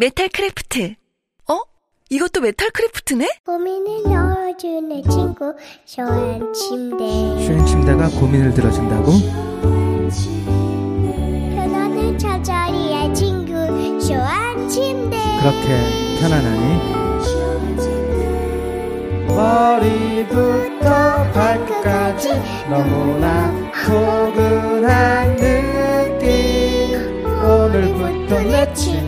메탈 크래프트 어? 이것도 메탈 크래프트네? 고민을 넣어주는 친구 쇼한 침대 슈행 침대가 고민을 들어준다고? 편안한 잠자리의 친구 쇼한 침대 그렇게 편안하니? 머리부터 발끝까지 너무나 포근한 느낌 오늘부터 내 친구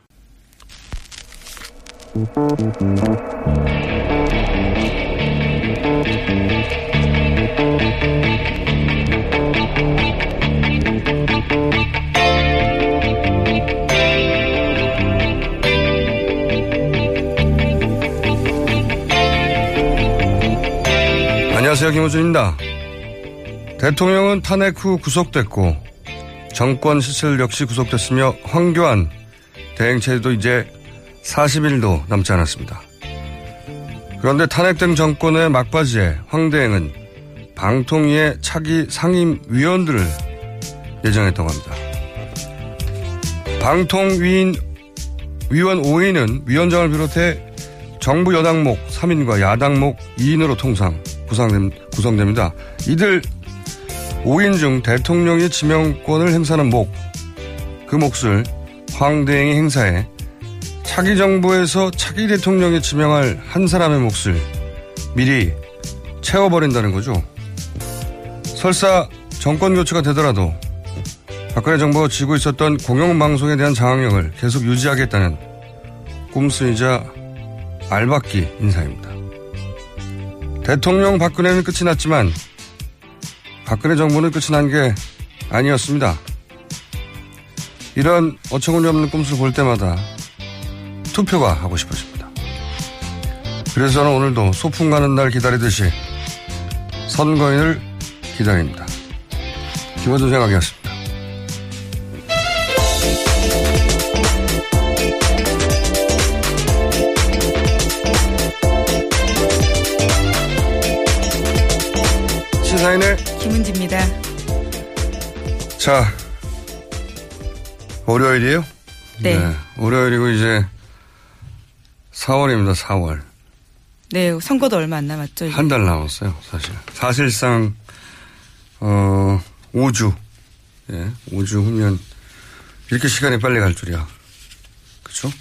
안녕하세요. 김호준입니다. 대통령은 탄핵 후 구속됐고 정권 시슬 역시 구속됐으며 황교안 대행체도 이제 40일도 남지 않았습니다. 그런데 탄핵된 정권의 막바지에 황 대행은 방통위의 차기 상임위원들을 예정했다고 합니다. 방통위인 위원 5인은 위원장을 비롯해 정부 여당목 3인과 야당목 2인으로 통상 구성됩, 구성됩니다. 이들 5인 중 대통령이 지명권을 행사하는 목, 그 몫을 황대행이 행사해 차기 정부에서 차기 대통령이 지명할 한 사람의 몫을 미리 채워버린다는 거죠. 설사 정권 교체가 되더라도 박근혜 정부가 쥐고 있었던 공영방송에 대한 장악력을 계속 유지하겠다는 꼼수이자 알박기 인사입니다. 대통령 박근혜는 끝이 났지만 박근혜 정부는 끝이 난 게 아니었습니다. 이런 어처구니 없는 꼼수를 볼 때마다 투표가 하고 싶어집니다. 그래서 저는 오늘도 소풍 가는 날 기다리듯이 선거인을 기다립니다. 김원준 생각이었습니다. 시사인의 김은지입니다. 자, 월요일이에요? 네. 월요일이고 이제 4월입니다, 4월. 네, 선거도 얼마 안 남았죠. 한 달 남았어요, 사실. 사실상, 어, 5주. 예, 5주 후면 이렇게 시간이 빨리 갈 줄이야. 그쵸?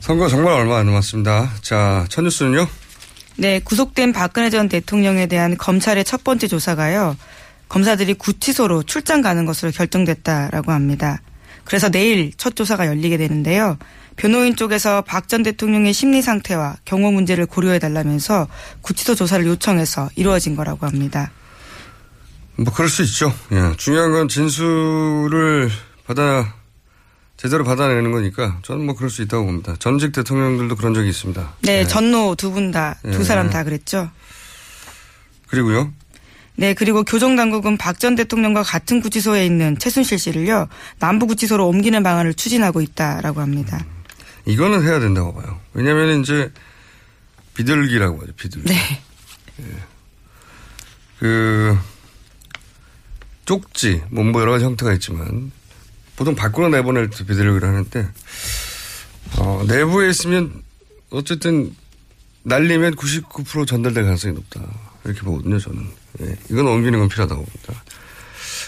선거 정말 얼마 안 남았습니다. 자, 첫 뉴스는요? 네, 구속된 박근혜 전 대통령에 대한 검찰의 첫 번째 조사가요. 검사들이 구치소로 출장 가는 것으로 결정됐다라고 합니다. 그래서 내일 첫 조사가 열리게 되는데요. 변호인 쪽에서 박 전 대통령의 심리 상태와 경호 문제를 고려해 달라면서 구치소 조사를 요청해서 이루어진 거라고 합니다. 뭐 그럴 수 있죠. 예. 중요한 건 진술을 받아 제대로 받아내는 거니까 저는 뭐 그럴 수 있다고 봅니다. 전직 대통령들도 그런 적이 있습니다. 네, 전노 두 분 다, 두 예. 사람 다 그랬죠. 그리고요. 네, 그리고 교정당국은 박 전 대통령과 같은 구치소에 있는 최순실 씨를요, 남부구치소로 옮기는 방안을 추진하고 있다라고 합니다. 이거는 해야 된다고 봐요. 왜냐면 이제 비둘기라고 하죠. 비둘기. 네. 그 쪽지 뭐, 뭐 여러 가지 형태가 있지만 보통 밖으로 내보낼 때 비둘기를 하는데 어, 내부에 있으면 어쨌든 날리면 99% 전달될 가능성이 높다 이렇게 보거든요 저는 예, 이건 옮기는 건 필요하다고 봅니다.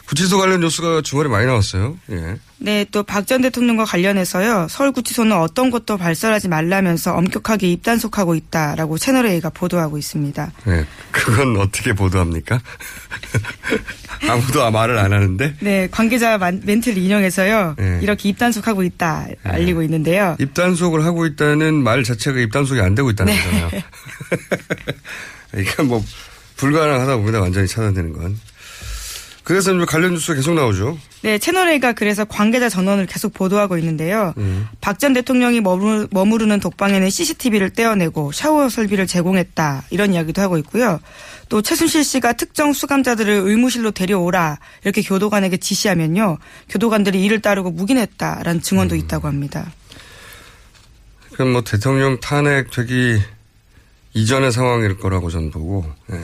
구치소 관련 뉴스가 주말에 많이 나왔어요. 예. 네, 또 박 전 대통령과 관련해서요, 서울구치소는 어떤 것도 발설하지 말라면서 엄격하게 입단속하고 있다라고 채널A가 보도하고 있습니다. 네, 그건 어떻게 보도합니까? 아무도 말을 안 하는데 네, 관계자 만- 멘트를 인용해서요, 네. 이렇게 입단속하고 있다 알리고 있는데요. 입단속을 하고 있다는 말 자체가 입단속이 안 되고 있다는 거잖아요. 이게 뭐 불가능하다 봅니다. 완전히 차단되는 건. 그래서 관련 뉴스가 계속 나오죠. 네, 채널A가 그래서 관계자 전원을 계속 보도하고 있는데요. 박전 대통령이 머무르, 머무르 는 독방에는 CCTV를 떼어내고 샤워 설비를 제공했다. 이런 이야기도 하고 있고요. 또 최순실 씨가 특정 수감자들을 의무실로 데려오라. 이렇게 교도관에게 지시하면요. 교도관들이 이를 따르고 묵인했다라는 증언도 있다고 합니다. 그건 뭐 대통령 탄핵 되기 이전의 상황일 거라고 저는 보고, 예.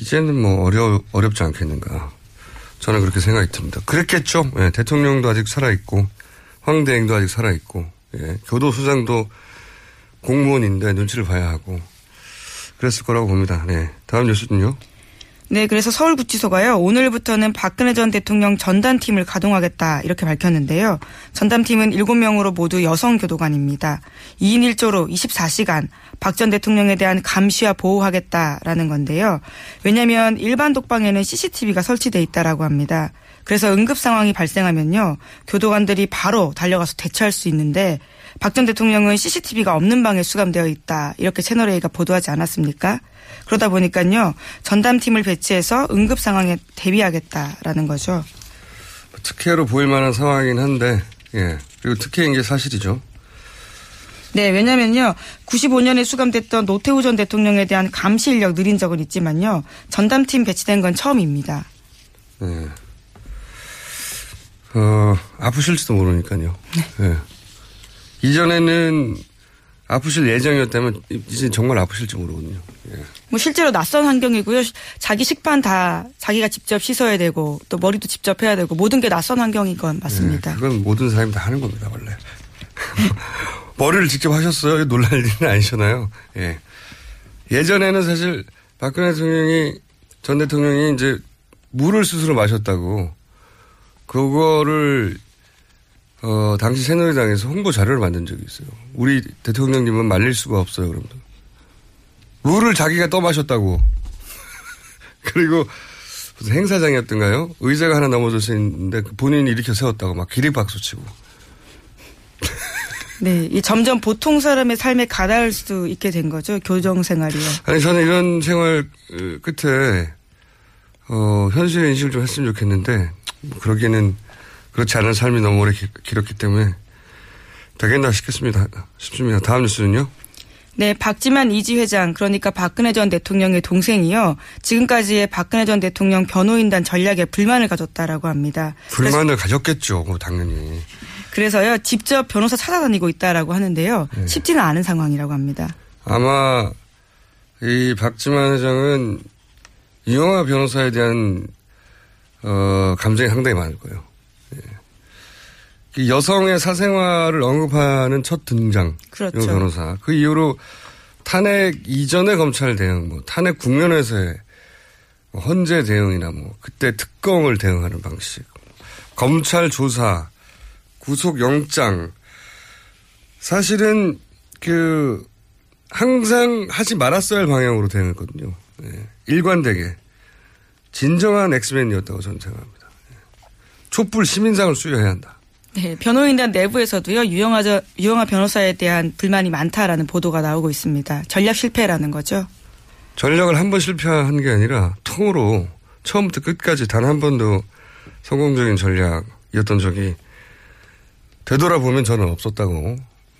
이제는 뭐 어려, 어렵지 않겠는가. 저는 그렇게 생각이 듭니다. 그랬겠죠. 예, 대통령도 아직 살아 있고, 황대행도 아직 살아 있고, 예, 교도소장도 공무원인데 눈치를 봐야 하고, 그랬을 거라고 봅니다. 네. 다음 뉴스는요. 네, 그래서 서울구치소가요, 오늘부터는 박근혜 전 대통령 전담팀을 가동하겠다, 이렇게 밝혔는데요. 전담팀은 7명으로 모두 여성 교도관입니다. 2인 1조로 24시간 박 전 대통령에 대한 감시와 보호하겠다라는 건데요. 왜냐면 일반 독방에는 CCTV가 설치돼 있다라고 합니다. 그래서 응급 상황이 발생하면요, 교도관들이 바로 달려가서 대처할 수 있는데, 박 전 대통령은 CCTV가 없는 방에 수감되어 있다. 이렇게 채널A가 보도하지 않았습니까? 그러다 보니까요, 전담팀을 배치해서 응급 상황에 대비하겠다라는 거죠. 특혜로 보일 만한 상황이긴 한데, 예. 그리고 특혜인 게 사실이죠. 네, 왜냐면요, 95년에 수감됐던 노태우 전 대통령에 대한 감시 인력 느린 적은 있지만요, 전담팀 배치된 건 처음입니다. 예. 어, 아프실지도 모르니까요. 예. 이전에는 아프실 예정이었다면 이제 정말 아프실지 모르거든요. 예. 뭐 실제로 낯선 환경이고요. 자기 식판 다 자기가 직접 씻어야 되고 또 머리도 직접 해야 되고 모든 게 낯선 환경인 건 맞습니다. 예, 그건 모든 사람이 다 하는 겁니다, 원래. 머리를 직접 하셨어요? 놀랄 일은 아니잖아요. 예. 예전에는 사실 박근혜 대통령이 전 대통령이 이제 물을 스스로 마셨다고 그거를 어 당시 새누리당에서 홍보 자료를 만든 적이 있어요. 우리 대통령님은 말릴 수가 없어요. 그러면서 물을 자기가 떠 마셨다고. 그리고 무슨 행사장이었던가요? 의자가 하나 넘어져 있는데 본인이 일으켜 세웠다고 막 기립박수 치고. 네, 이 점점 보통 사람의 삶에 가닿을 수 있게 된 거죠. 교정 생활이요. 아니 저는 이런 생활 어, 끝에 어 현실 인식을 좀 했으면 좋겠는데 뭐 그러기에는 그렇지 않은 삶이 너무 오래 기- 길었기 때문에 되겠나 싶겠습니다. 싶습니다. 다음 뉴스는요. 네, 박지만 이지 회장, 그러니까 박근혜 전 대통령의 동생이요. 지금까지의 박근혜 전 대통령 변호인단 전략에 불만을 가졌다라고 합니다. 불만을 가졌겠죠. 뭐 당연히. 그래서요, 직접 변호사 찾아다니고 있다라고 하는데요. 네. 쉽지는 않은 상황이라고 합니다. 아마 이 박지만 회장은 이영하 변호사에 대한 어 감정이 상당히 많을 거예요. 예. 그 여성의 사생활을 언급하는 첫 등장 그렇죠. 이 변호사 그 이후로 탄핵 이전의 검찰 대응, 뭐 탄핵 국면에서의 뭐 헌재 대응이나 뭐 그때 특검을 대응하는 방식, 검찰 조사, 구속 영장 사실은 그 항상 하지 말았어야 할 방향으로 대응했거든요. 예. 일관되게 진정한 엑스맨이었다고 저는 생각합니다. 예. 촛불 시민상을 수여해야 한다. 네, 변호인단 내부에서도요 유영하 저, 유영하 변호사에 대한 불만이 많다라는 보도가 나오고 있습니다. 전략 실패라는 거죠. 전략을 한 번 실패한 게 아니라 통으로 처음부터 끝까지 단 한 번도 성공적인 전략이었던 적이 되돌아보면 저는 없었다고.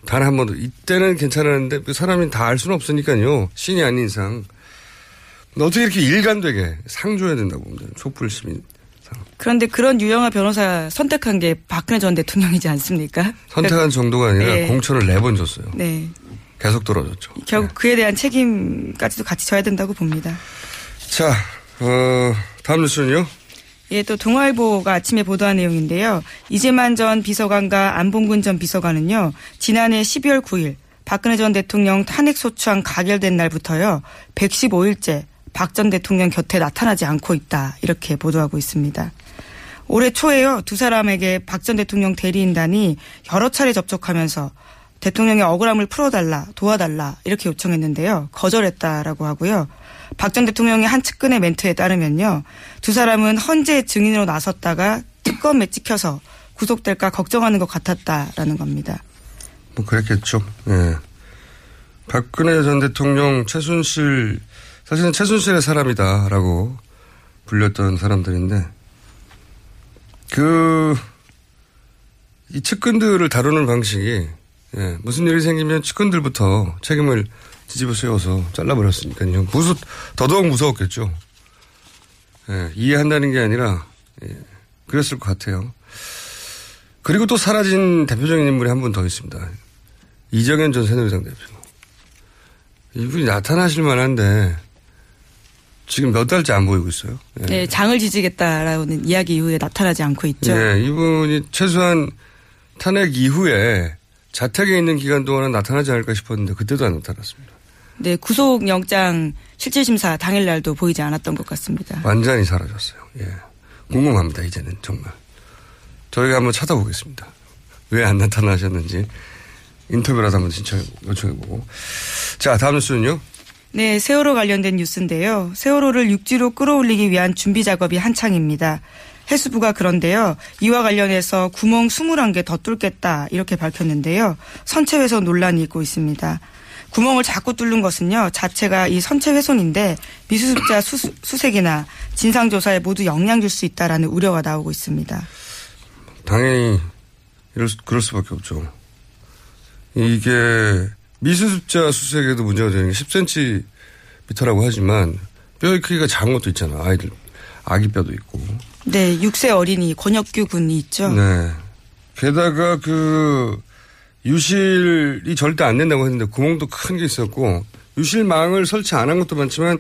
단 한 번도. 이때는 괜찮았는데 그 사람이 다 알 수는 없으니까요. 신이 아닌 이상. 어떻게 이렇게 일관되게 상조해야 된다고 봅니다. 촛불 시민. 그런데 그런 유영하 변호사 선택한 게 박근혜 전 대통령이지 않습니까? 선택한 정도가 아니라 네. 공천을 네 번 줬어요. 네. 계속 떨어졌죠. 결국 그에 대한 책임까지도 같이 져야 된다고 봅니다. 자, 어, 다음 뉴스는요? 예, 또 동아일보가 아침에 보도한 내용인데요. 이재만 전 비서관과 안봉근 전 비서관은요, 지난해 12월 9일 박근혜 전 대통령 탄핵 소추안 가결된 날부터요, 115일째 박 전 대통령 곁에 나타나지 않고 있다. 이렇게 보도하고 있습니다. 올해 초에요, 두 사람에게 박 전 대통령 대리인단이 여러 차례 접촉하면서 대통령의 억울함을 풀어달라, 도와달라, 이렇게 요청했는데요. 거절했다라고 하고요. 박 전 대통령의 한 측근의 멘트에 따르면요. 두 사람은 헌재 증인으로 나섰다가 특검에 찍혀서 구속될까 걱정하는 것 같았다라는 겁니다. 뭐 그랬겠죠. 예. 박근혜 전 대통령 최순실 사실은 최순실의 사람이다라고 불렸던 사람들인데 그 이 측근들을 다루는 방식이 예, 무슨 일이 생기면 측근들부터 책임을 뒤집어 세워서 잘라버렸으니까요. 무수 더더욱 무서웠겠죠. 예, 이해한다는 게 아니라 예, 그랬을 것 같아요. 그리고 또 사라진 대표적인 인물이 한 분 더 있습니다. 이정현 전 새누리당 대표. 이분이 나타나실 만한데 지금 몇 달째 안 보이고 있어요. 예. 네, 장을 지지겠다라는 이야기 이후에 나타나지 않고 있죠. 예, 이분이 최소한 탄핵 이후에 자택에 있는 기간 동안은 나타나지 않을까 싶었는데 그때도 안 나타났습니다. 네, 구속영장 실질심사 당일날도 보이지 않았던 것 같습니다. 완전히 사라졌어요. 예. 궁금합니다, 이제는 정말. 저희가 한번 찾아보겠습니다. 왜 안 나타나셨는지 인터뷰라도 한번 신청, 요청해보고. 자, 다음 뉴스는요? 네, 세월호 관련된 뉴스인데요. 세월호를 육지로 끌어올리기 위한 준비 작업이 한창입니다. 해수부가 그런데요. 이와 관련해서 구멍 21개 더 뚫겠다 이렇게 밝혔는데요. 선체 훼손 논란이 있고 있습니다. 구멍을 자꾸 뚫는 것은요. 자체가 이 선체 훼손인데 미수습자 수, 수색이나 진상조사에 모두 영향 줄 수 있다라는 우려가 나오고 있습니다. 당연히 이럴 수, 그럴 수밖에 없죠. 이게 미수습자 수색에도 문제가 되는 게 10cm라고 하지만 뼈의 크기가 작은 것도 있잖아. 아이들 아기 뼈도 있고. 네, 6세 어린이 권혁규 군이 있죠. 네. 게다가 그 유실이 절대 안 된다고 했는데 구멍도 큰 게 있었고 유실망을 설치 안 한 것도 많지만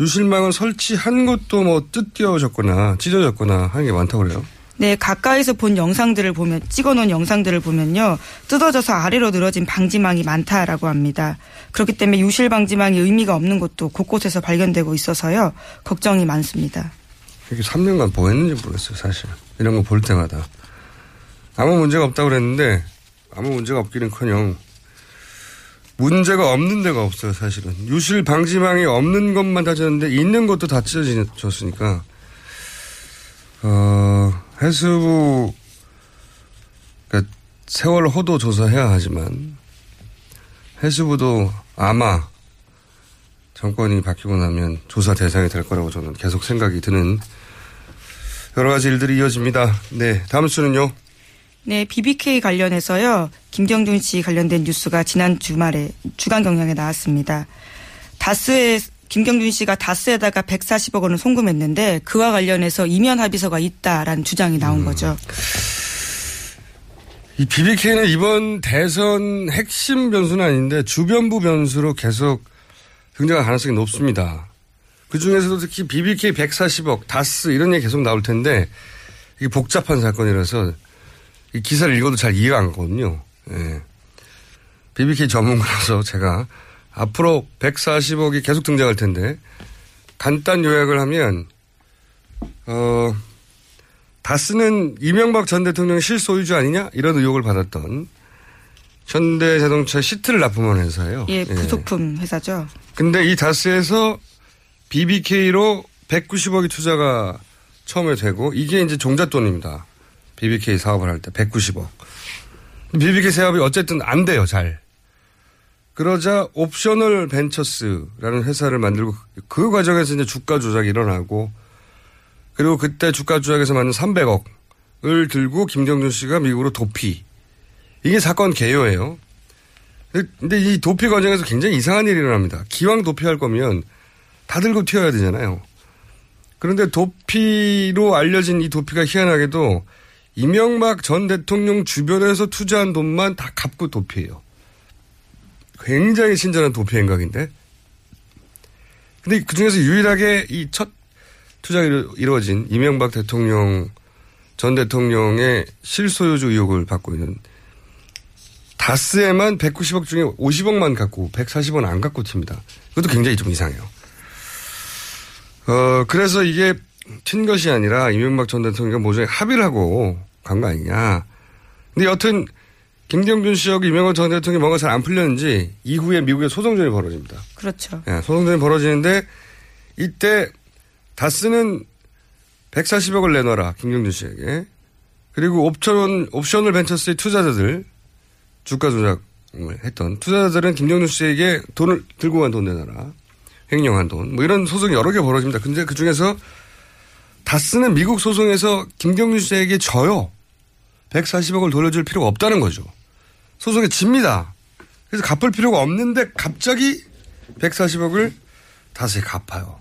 유실망을 설치한 것도 뭐 뜯겨졌거나 찢어졌거나 하는 게 많다고 그래요. 네, 가까이서 본 영상들을 보면 찍어놓은 영상들을 보면요 뜯어져서 아래로 늘어진 방지망이 많다라고 합니다. 그렇기 때문에 유실 방지망이 의미가 없는 것도 곳곳에서 발견되고 있어서요 걱정이 많습니다. 이게 3년간 뭐 했는지 모르겠어요, 사실. 이런 거 볼 때마다. 아무 문제가 없다고 그랬는데, 아무 문제가 없기는커녕, 문제가 없는 데가 없어요, 사실은. 유실 방지망이 없는 것만 다졌는데, 있는 것도 다 찢어졌으니까, 어, 해수부, 그러니까 세월 호도 조사해야 하지만, 해수부도 아마 정권이 바뀌고 나면 조사 대상이 될 거라고 저는 계속 생각이 드는 여러 가지 일들이 이어집니다. 네, 다음 수는요. 네, BBK 관련해서요 김경준 씨 관련된 뉴스가 지난 주말에 주간 경향에 나왔습니다. 다스에 김경준 씨가 다스에다가 140억 원을 송금했는데 그와 관련해서 이면 합의서가 있다라는 주장이 나온 거죠. 이 BBK는 이번 대선 핵심 변수는 아닌데 주변부 변수로 계속 등장할 가능성이 높습니다. 그 중에서도 특히 BBK 140억, 다스 이런 얘기 계속 나올 텐데 이게 복잡한 사건이라서 이 기사를 읽어도 잘 이해가 안 가거든요. 예. BBK 전문가라서 제가 앞으로 140억이 계속 등장할 텐데 간단 요약을 하면 어 다스는 이명박 전 대통령 실소유주 아니냐 이런 의혹을 받았던 현대자동차 시트를 납품한 회사예요. 예, 부속품 회사죠. 근데 이 다스에서 BBK로 190억이 투자가 처음에 되고 이게 이제 종잣돈입니다. BBK 사업을 할 때 190억. BBK 사업이 어쨌든 안 돼요, 잘. 그러자 옵셔널 벤처스라는 회사를 만들고 그 과정에서 이제 주가 조작이 일어나고 그리고 그때 주가 조작에서 받는 300억을 들고 김경준 씨가 미국으로 도피. 이게 사건 개요예요. 근데 이 도피 과정에서 굉장히 이상한 일이 일어납니다. 기왕 도피할 거면 다 들고 튀어야 되잖아요. 그런데 도피로 알려진 이 도피가 희한하게도 이명박 전 대통령 주변에서 투자한 돈만 다 갚고 도피해요. 굉장히 친절한 도피 행각인데. 근데 그 중에서 유일하게 이 첫 투자가 이루- 이루어진 이명박 대통령 전 대통령의 실소유주 의혹을 받고 있는 다스에만 190억 중에 50억만 갖고 140원 안 갖고 튑니다. 그것도 굉장히 좀 이상해요. 어, 그래서 이게 튄 것이 아니라 이명박 전 대통령이 모종에 합의를 하고 간 거 아니냐. 근데 여튼 김경준 씨하고 이명박 전 대통령이 뭔가 잘 안 풀렸는지 이후에 미국에 소송전이 벌어집니다. 그렇죠. 예, 소송전이 벌어지는데 이때 다스는 140억을 내놔라 김경준 씨에게 그리고 옵션 옵션을 벤처스의 투자자들 주가 조작을 했던 투자자들은 김경준 씨에게 돈을 들고 간 돈 내놔라 횡령한 돈 뭐 이런 소송이 여러 개 벌어집니다. 근데 그 중에서 다스는 미국 소송에서 김경준 씨에게 져요. 140억을 돌려줄 필요가 없다는 거죠. 소송에 집니다. 그래서 갚을 필요가 없는데 갑자기 140억을 다시 갚아요.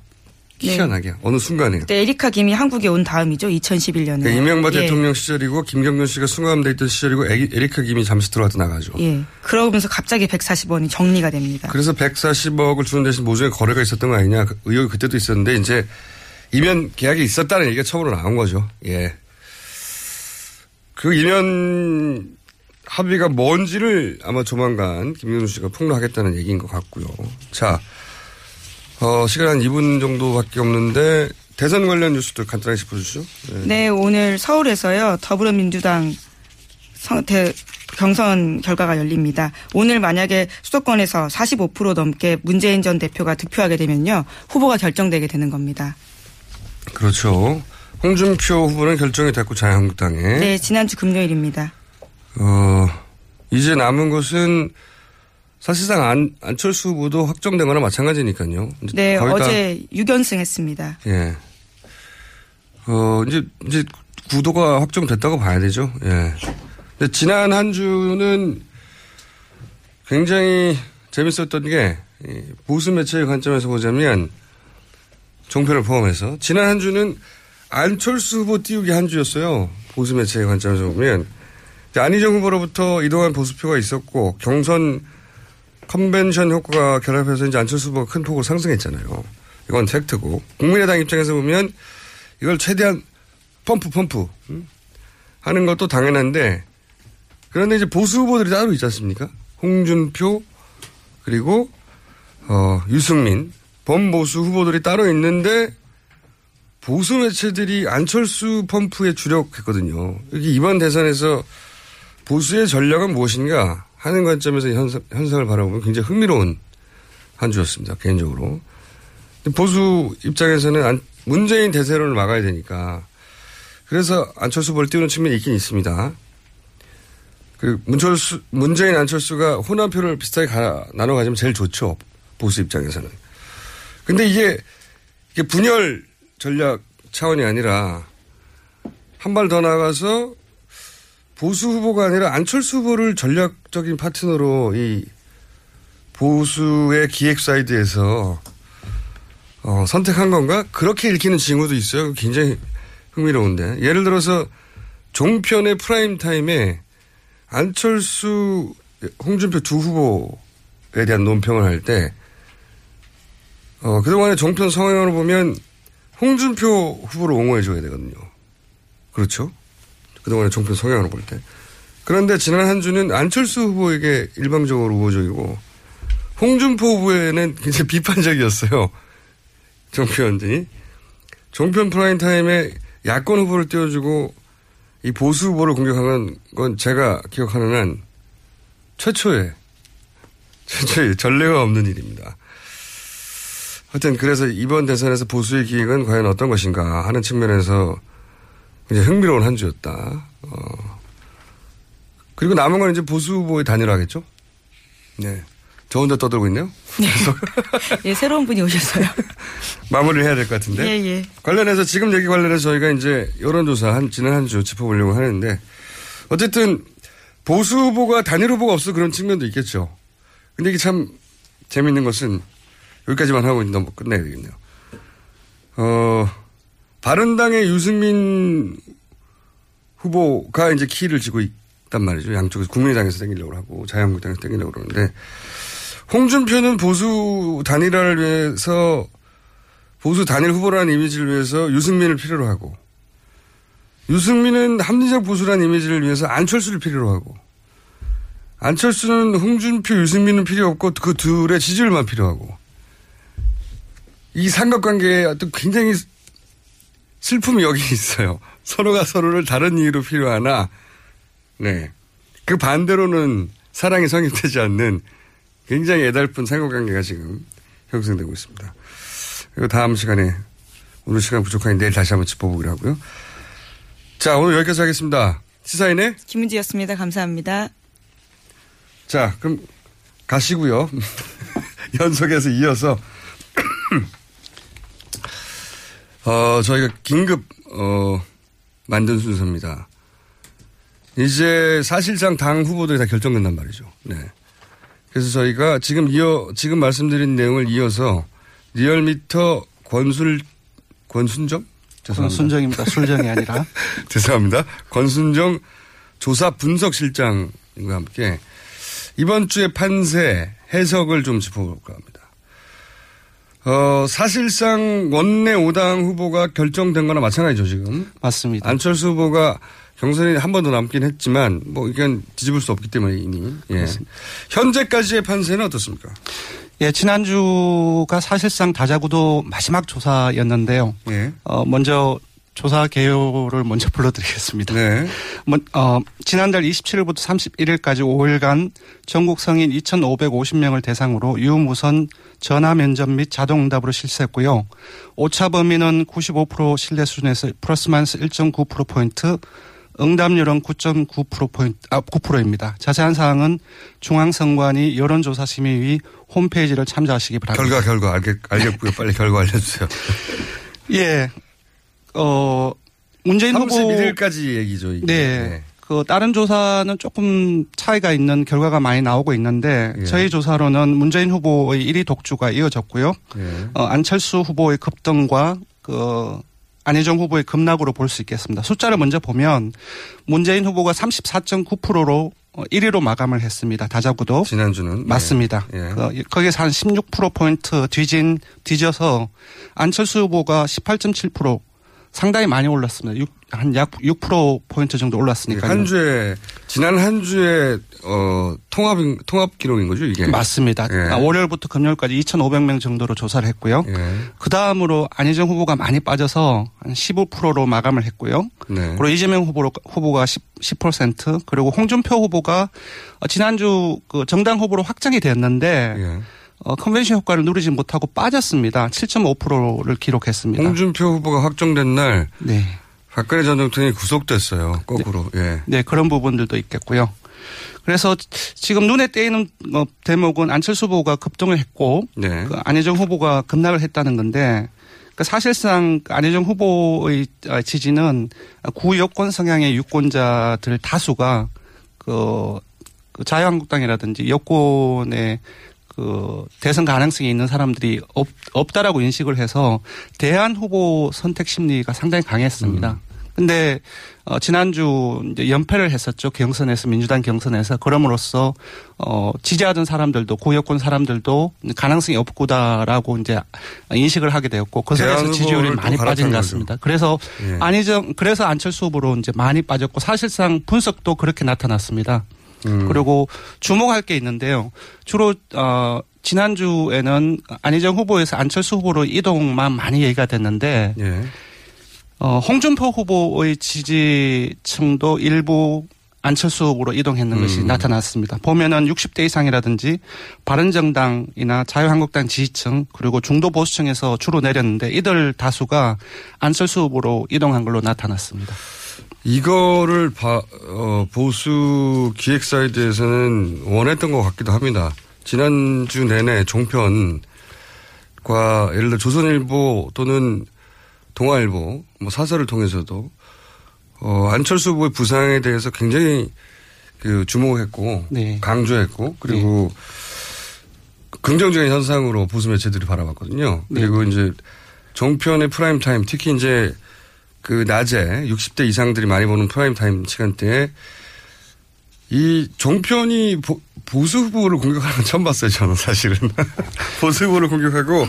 네. 희한하게 어느 순간에. 그때 에리카 김이 한국에 온 다음이죠. 2011년에. 그러니까 이명박 예. 대통령 시절이고 김경준 씨가 수감돼 있던 시절이고 에리- 에리카 김이 잠시 들어왔다 나가죠. 예. 그러면서 갑자기 140억이 정리가 됩니다. 그래서 140억을 주는 대신 모종의 거래가 있었던 거 아니냐 그 의혹이 그때도 있었는데 이제 이면 계약이 있었다는 얘기가 처음으로 나온 거죠. 예. 그 이면 합의가 뭔지를 아마 조만간 김경준 씨가 폭로하겠다는 얘기인 것 같고요. 자, 어, 시간 한 2분 정도밖에 없는데 대선 관련 뉴스도 간단하게 짚어주시죠. 네. 네, 오늘 서울에서요, 더불어민주당 성- 대- 경선 결과가 열립니다. 오늘 만약에 수도권에서 45% 넘게 문재인 전 대표가 득표하게 되면요, 후보가 결정되게 되는 겁니다. 그렇죠. 홍준표 후보는 결정이 됐고 자유한국당에. 네, 지난주 금요일입니다. 어, 이제 남은 것은 사실상 안, 안철수 후보도 확정된 거나 마찬가지니까요. 네, 어제 6연승 했습니다. 예. 어, 이제, 이제 구도가 확정됐다고 봐야 되죠. 예. 근데 지난 한 주는 굉장히 재밌었던 게, 이 보수 매체의 관점에서 보자면, 종편을 포함해서, 지난 한 주는 안철수 후보 띄우기 한 주였어요. 보수 매체의 관점에서 보면. 안희정 후보로부터 이동한 보수표가 있었고, 경선 컨벤션 효과가 결합해서 이제 안철수 후보가 큰 폭으로 상승했잖아요. 이건 팩트고. 국민의당 입장에서 보면 이걸 최대한 펌프 펌프 음? 하는 것도 당연한데 그런데 이제 보수 후보들이 따로 있지 않습니까? 홍준표 그리고 어, 유승민 범보수 후보들이 따로 있는데 보수 매체들이 안철수 펌프에 주력했거든요. 여기 이번 대선에서 보수의 전략은 무엇인가 하는 관점에서 이 현상, 현상을 바라보면 굉장히 흥미로운 한 주였습니다. 개인적으로. 보수 입장에서는 안- 문재인 대세론을 막아야 되니까 그래서 안철수 후보를 띄우는 측면이 있긴 있습니다. 그 문철수, 문재인 안철수가 호남표를 비슷하게 가- 나눠 가지면 제일 좋죠. 보수 입장에서는. 근데 이게, 이게 분열 전략 차원이 아니라 한 발 더 나가서 보수 후보가 아니라 안철수 후보를 전략적인 파트너로 이 보수의 기획 사이드에서 어, 선택한 건가? 그렇게 읽히는 징후도 있어요. 굉장히 흥미로운데. 예를 들어서 종편의 프라임 타임에 안철수, 홍준표 두 후보에 대한 논평을 할 때, 어, 그동안의 종편 성향으로 보면 홍준표 후보를 옹호해줘야 되거든요. 그렇죠? 그동안의 종편 성향으로 볼 때. 그런데 지난 한 주는 안철수 후보에게 일방적으로 우호적이고, 홍준표 후보에는 굉장히 비판적이었어요. 종편들이. 종편 프라임 타임에 야권 후보를 띄워주고 이 보수 후보를 공격하는 건 제가 기억하는 한 최초의, 최초의 전례가 없는 일입니다. 하여튼 그래서 이번 대선에서 보수의 기획은 과연 어떤 것인가 하는 측면에서 이제 흥미로운 한 주였다. 어. 그리고 남은 건 이제 보수 후보의 단일화겠죠? 네. 저 혼자 떠들고 있네요. 예, 새로운 분이 오셨어요. 마무리를 해야 될 것 같은데. 예, 예. 관련해서 지금 얘기 관련해서 저희가 이제 여론조사 한 지난 한 주 짚어보려고 하는데 어쨌든 보수 후보가 단일 후보가 없어 그런 측면도 있겠죠. 근데 이게 참 재밌는 것은 여기까지만 하고 넘어 끝내야 되겠네요. 어, 바른당의 유승민 후보가 이제 키를 쥐고 있단 말이죠. 양쪽에서 국민의당에서 땡기려고 하고 자유한국당에서 땡기려고 그러는데 홍준표는 보수 단일화를 위해서 보수 단일 후보라는 이미지를 위해서 유승민을 필요로 하고 유승민은 합리적 보수라는 이미지를 위해서 안철수를 필요로 하고 안철수는 홍준표, 유승민은 필요 없고 그 둘의 지지율만 필요하고 이 삼각관계에 어떤 굉장히 슬픔이 여기 있어요. 서로가 서로를 다른 이유로 필요하나, 네. 그 반대로는 사랑이 성립되지 않는 굉장히 애달픈 삼각관계가 지금 형성되고 있습니다. 그리고 다음 시간에 오늘 시간 부족하니 내일 다시 한번 짚어보기로 하고요. 자, 오늘 여기까지 하겠습니다. 시사인의 김은지였습니다. 감사합니다. 자, 그럼 가시고요. 연속해서 이어서 어, 저희가 긴급 어, 만든 순서입니다. 이제 사실상 당 후보들이 다 결정된단 말이죠. 네. 그래서 저희가 지금 이어 지금 말씀드린 내용을 이어서 리얼미터 권술 권순정 죄송합니다. 순정입니다. 술정이 아니라. 죄송합니다. 권순정 조사 분석 실장과 함께 이번 주의 판세 해석을 좀 짚어볼까 합니다. 어, 사실상 원내 5당 후보가 결정된 거나 마찬가지죠, 지금. 맞습니다. 안철수 후보가 경선이 한 번 더 남긴 했지만, 뭐, 이건 뒤집을 수 없기 때문에 이미. 예. 현재까지의 판세는 어떻습니까? 예, 지난주가 사실상 다자구도 마지막 조사였는데요. 예. 어, 먼저 조사 개요를 먼저 불러드리겠습니다. 네. 뭐, 어, 지난달 27일부터 31일까지 5일간 전국 성인 2,550명을 대상으로 유무선 전화 면접 및 자동 응답으로 실시했고요. 오차 범위는 95% 신뢰 수준에서 플러스 마이너스 1.9%포인트, 응답률은 9.9%포인트, 아, 9%입니다. 자세한 사항은 중앙선관위 여론조사심의위 홈페이지를 참조하시기 바랍니다. 결과, 결과, 알겠, 알겠고요. 빨리 결과 알려주세요. 예. 어, 문재인 후보. 31일까지 얘기죠. 이게. 네. 그 다른 조사는 조금 차이가 있는 결과가 많이 나오고 있는데 예. 저희 조사로는 문재인 후보의 1위 독주가 이어졌고요. 예. 어, 안철수 후보의 급등과 그 안희정 후보의 급락으로 볼 수 있겠습니다. 숫자를 먼저 보면 문재인 후보가 34.9%로 1위로 마감을 했습니다. 다자구도. 지난주는. 맞습니다. 예. 그, 거기에서 한 16%포인트 뒤진, 뒤져서 안철수 후보가 18.7% 상당히 많이 올랐습니다. 한약 6%포인트 정도 올랐으니까. 한 주에, 지난 한 주에, 어, 통합, 통합 기록인 거죠, 이게? 맞습니다. 예. 아, 월요일부터 금요일까지 2,500명 정도로 조사를 했고요. 예. 그 다음으로 안희정 후보가 많이 빠져서 한 15%로 마감을 했고요. 네. 그리고 이재명 후보로, 후보가 10, 10% 그리고 홍준표 후보가 어, 지난주 그 정당 후보로 확정이 됐는데 예. 어, 컨벤션 효과를 누리지 못하고 빠졌습니다. 7.5%를 기록했습니다. 홍준표 후보가 확정된 날. 네. 박근혜 전 대통령이 구속됐어요. 거꾸로. 예. 네, 그런 부분들도 있겠고요. 그래서 지금 눈에 띄는 어, 대목은 안철수 후보가 급등을 했고 네. 그 안혜정 후보가 급락을 했다는 건데 그 사실상 그 안혜정 후보의 어, 지지는 구여권 성향의 유권자들 다수가 그, 그 자유한국당이라든지 여권의 그 대선 가능성이 있는 사람들이 없, 없다라고 인식을 해서 대안 후보 선택 심리가 상당히 강했습니다. 근데 어 지난주 이제 연패를 했었죠. 경선에서 민주당 경선에서 그럼으로써 어 지지하던 사람들도 고여권 사람들도 가능성이 없구다라고 이제 인식을 하게 되었고 그 속에서 지지율이 많이 빠진 것. 같습니다. 그래서 예. 안희정 그래서 안철수 후보로 이제 많이 빠졌고 사실상 분석도 그렇게 나타났습니다. 음. 그리고 주목할 게 있는데요. 주로 어 지난주에는 안희정 후보에서 안철수 후보로 이동만 많이 얘기가 됐는데 예. 어 홍준표 후보의 지지층도 일부 안철수 후보로 이동했는 음. 것이 나타났습니다. 보면은 60대 이상이라든지 바른정당이나 자유한국당 지지층 그리고 중도 보수층에서 주로 내렸는데 이들 다수가 안철수 후보로 이동한 걸로 나타났습니다. 이거를 바- 어, 보수 기획 사이드에서는 원했던 것 같기도 합니다. 지난주 내내 종편과 예를 들어 조선일보 또는 동아일보 뭐 사설을 통해서도 어, 안철수 후보의 부상에 대해서 굉장히 그 주목했고 네. 강조했고 그리고 긍정적인 현상으로 보수 매체들이 바라봤거든요. 네. 그리고 이제 종편의 프라임 타임 특히 이제 그 낮에 60대 이상들이 많이 보는 프라임 타임 시간대에 이 종편이 보, 보수 후보를 공격하는 건 처음 봤어요. 저는 사실은 보수 후보를 공격하고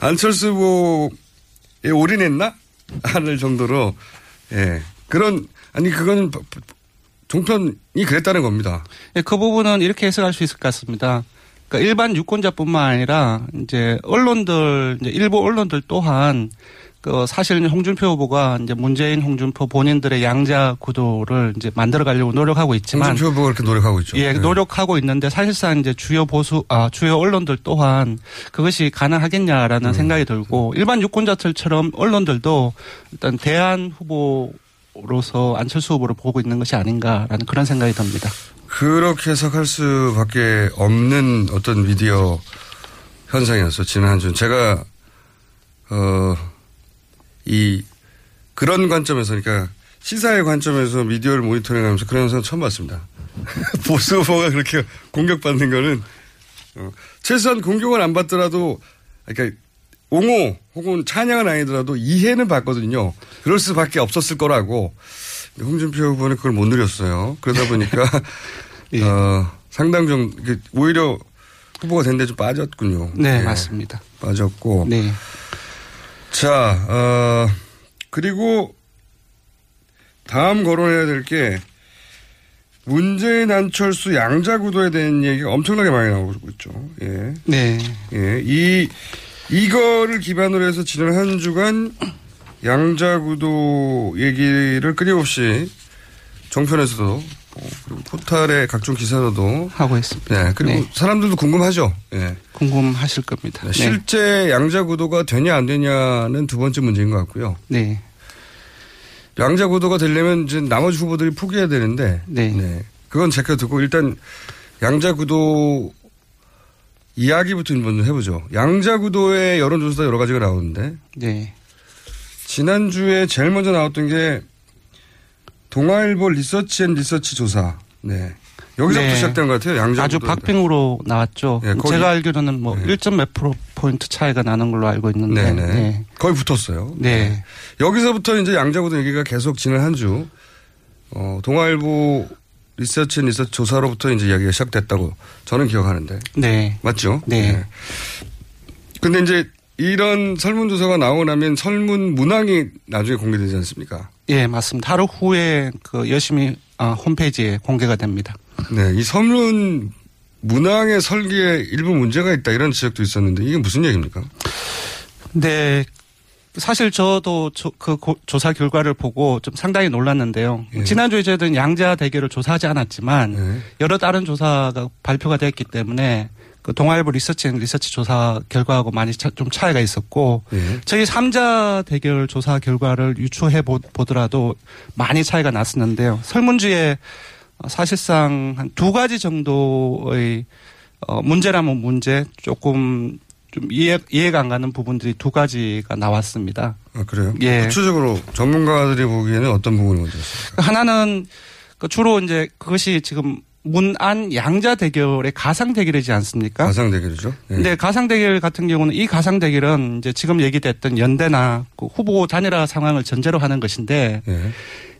안철수 후보에 올인했나 하는 정도로 예 그런 아니 바- 종편이 그랬다는 겁니다. 예, 그 부분은 이렇게 해석할 수 있을 것 같습니다. 그러니까 일반 유권자뿐만 아니라 이제 언론들 이제 일부 언론들 또한 그 사실은 홍준표 후보가 이제 문재인 홍준표 본인들의 양자 구도를 이제 만들어 가려고 노력하고 있지만 홍준표 후보가 그렇게 노력하고 있죠. 예, 네. 노력하고 있는데 사실상 이제 주요 보수 아 주요 언론들 또한 그것이 가능하겠냐라는 생각이 들고 일반 유권자들처럼 언론들도 일단 대안 후보 로서 안철수 후보를 보고 있는 것이 아닌가라는 그런 생각이 듭니다. 그렇게 해석할 수밖에 없는 어떤 미디어 현상이었어 지난 한 주. 제가 어 이 그런 관점에서 그러니까 시사의 관점에서 미디어를 모니터링하면서 그런 현상 처음 봤습니다. 보수 후보가 그렇게 공격받는 거는 어, 최소한 공격을 안 받더라도 그러니까 옹호 혹은 찬양은 아니더라도 이해는 받거든요. 그럴 수밖에 없었을 거라고 홍준표 후보는 그걸 못 누렸어요. 그러다 보니까 예. 어, 상당 정 이게 오히려 후보가 됐는데 좀 빠졌군요. 네, 예, 맞습니다. 빠졌고 네. 자 어, 그리고 다음 거론해야 될 게 문재인 안철수 양자 구도에 대한 얘기가 엄청나게 많이 나오고 있죠. 예. 네. 예, 이, 이거를 기반으로 해서 지난 한 주간 양자 구도 얘기를 끊임없이 정편에서도 어, 그리고 포탈의 각종 기사로도 하고 있습니다. 네, 그리고 네. 사람들도 궁금하죠. 예. 궁금하실 겁니다. 네, 실제 양자 구도가 되냐 안 되냐는 두 번째 문제인 것 같고요. 네. 양자 구도가 되려면 이제 나머지 후보들이 포기해야 되는데 네. 그건 제껴두고 일단 양자 구도 이야기부터 먼저 해보죠. 양자 구도의 여론조사 여러 가지가 나오는데 네. 지난주에 제일 먼저 나왔던 게 동아일보 리서치 앤 리서치 조사. 네. 여기서부터 네. 시작된 것 같아요. 양자구도. 아주 박빙으로 나왔죠. 예, 거기- 제가 알기로는 뭐 네. 1점 몇 프로 포인트 차이가 나는 걸로 알고 있는데. 네네. 네. 거의 붙었어요. 네. 여기서부터 이제 양자구도 얘기가 계속 지난 한 주, 어, 동아일보 리서치 앤 리서치 조사로부터 이제 이야기가 시작됐다고 저는 기억하는데. 네. 맞죠? 네. 근데 이제 이런 설문조사가 나오고 나면 설문 문항이 나중에 공개되지 않습니까? 예, 맞습니다. 하루 후에 그 열심히 아, 홈페이지에 공개가 됩니다. 네, 이 설문 문항의 설계에 일부 문제가 있다 이런 지적도 있었는데 이게 무슨 얘기입니까? 근데 사실 저도 조, 그 고- 조사 결과를 보고 좀 상당히 놀랐는데요. 예. 지난주에 저희들은 양자 대결을 조사하지 않았지만 네. 여러 다른 조사가 발표가 됐기 때문에 그 동아일보 리서치 앤 리서치 조사 결과하고 많이 차- 좀 차이가 있었고 예. 저희 삼자 대결 조사 결과를 유추해 보, 보더라도 많이 차이가 났었는데요. 설문지에 어, 사실상 한 두 가지 정도의 어, 문제라면 문제 조금 좀 이해, 이해가 안 가는 부분들이 두 가지가 나왔습니다. 아, 그래요? 예. 구체적으로 전문가들이 보기에는 어떤 부분이 문제였습니까? 하나는 그 주로 이제 그것이 지금 문안 양자 대결의 가상 대결이지 않습니까? 가상 대결이죠. 예. 근데 가상 대결 같은 경우는 이 가상 대결은 이제 지금 얘기됐던 연대나 그 후보 단일화 상황을 전제로 하는 것인데 예.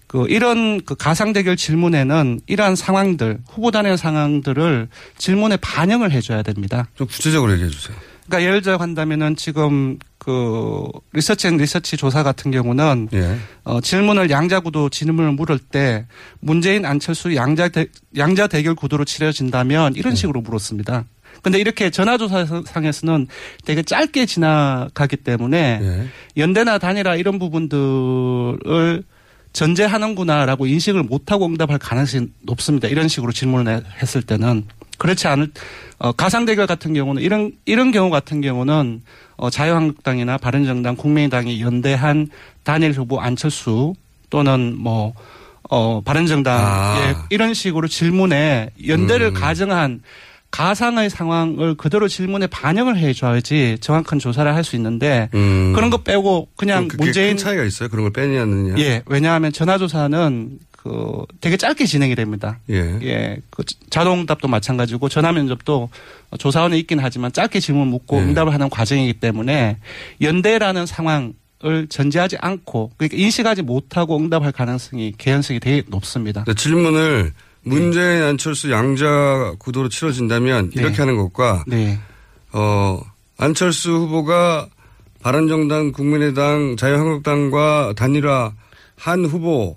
그 이런 그 가상 대결 질문에는 이러한 상황들 후보 단일화 상황들을 질문에 반영을 해줘야 됩니다. 좀 구체적으로 얘기해 주세요. 그러니까 예를 들어 한다면은 지금 그 리서치 앤 리서치 조사 같은 경우는 예. 어, 질문을 양자 구도 질문을 물을 때 문재인 안철수 양자 대, 양자 대결 구도로 치러진다면 이런 식으로 물었습니다. 근데 이렇게 전화조사상에서는 되게 짧게 지나가기 때문에 예. 연대나 단일화 이런 부분들을 전제하는구나라고 인식을 못하고 응답할 가능성이 높습니다. 이런 식으로 질문을 했을 때는 그렇지 않을 어, 가상 대결 같은 경우는 이런 이런 경우 같은 경우는 어, 자유한국당이나 바른정당, 국민의당이 연대한 단일 후보 안철수 또는 뭐 어, 바른정당 아. 예, 이런 식으로 질문에 연대를 음. 가정한 가상의 상황을 그대로 질문에 반영을 해줘야지 정확한 조사를 할 수 있는데 음. 그런 거 빼고 그냥 문재인 큰 차이가 있어요. 그런 걸 빼느냐 느냐. 예 왜냐하면 전화조사는 그 되게 짧게 진행이 됩니다. 예. 예, 그 자동응답도 마찬가지고 전화 면접도 조사원이 있긴 하지만 짧게 질문 묻고 예. 응답을 하는 과정이기 때문에 연대라는 상황 을 전제하지 않고 그러니까 인식하지 못하고 응답할 가능성이 개연성이 되게 높습니다. 근데 질문을 문재인 안철수 양자 구도로 치러진다면 이렇게 네. 하는 것과 네. 어 안철수 후보가 바른정당, 국민의당, 자유한국당과 단일화 한 후보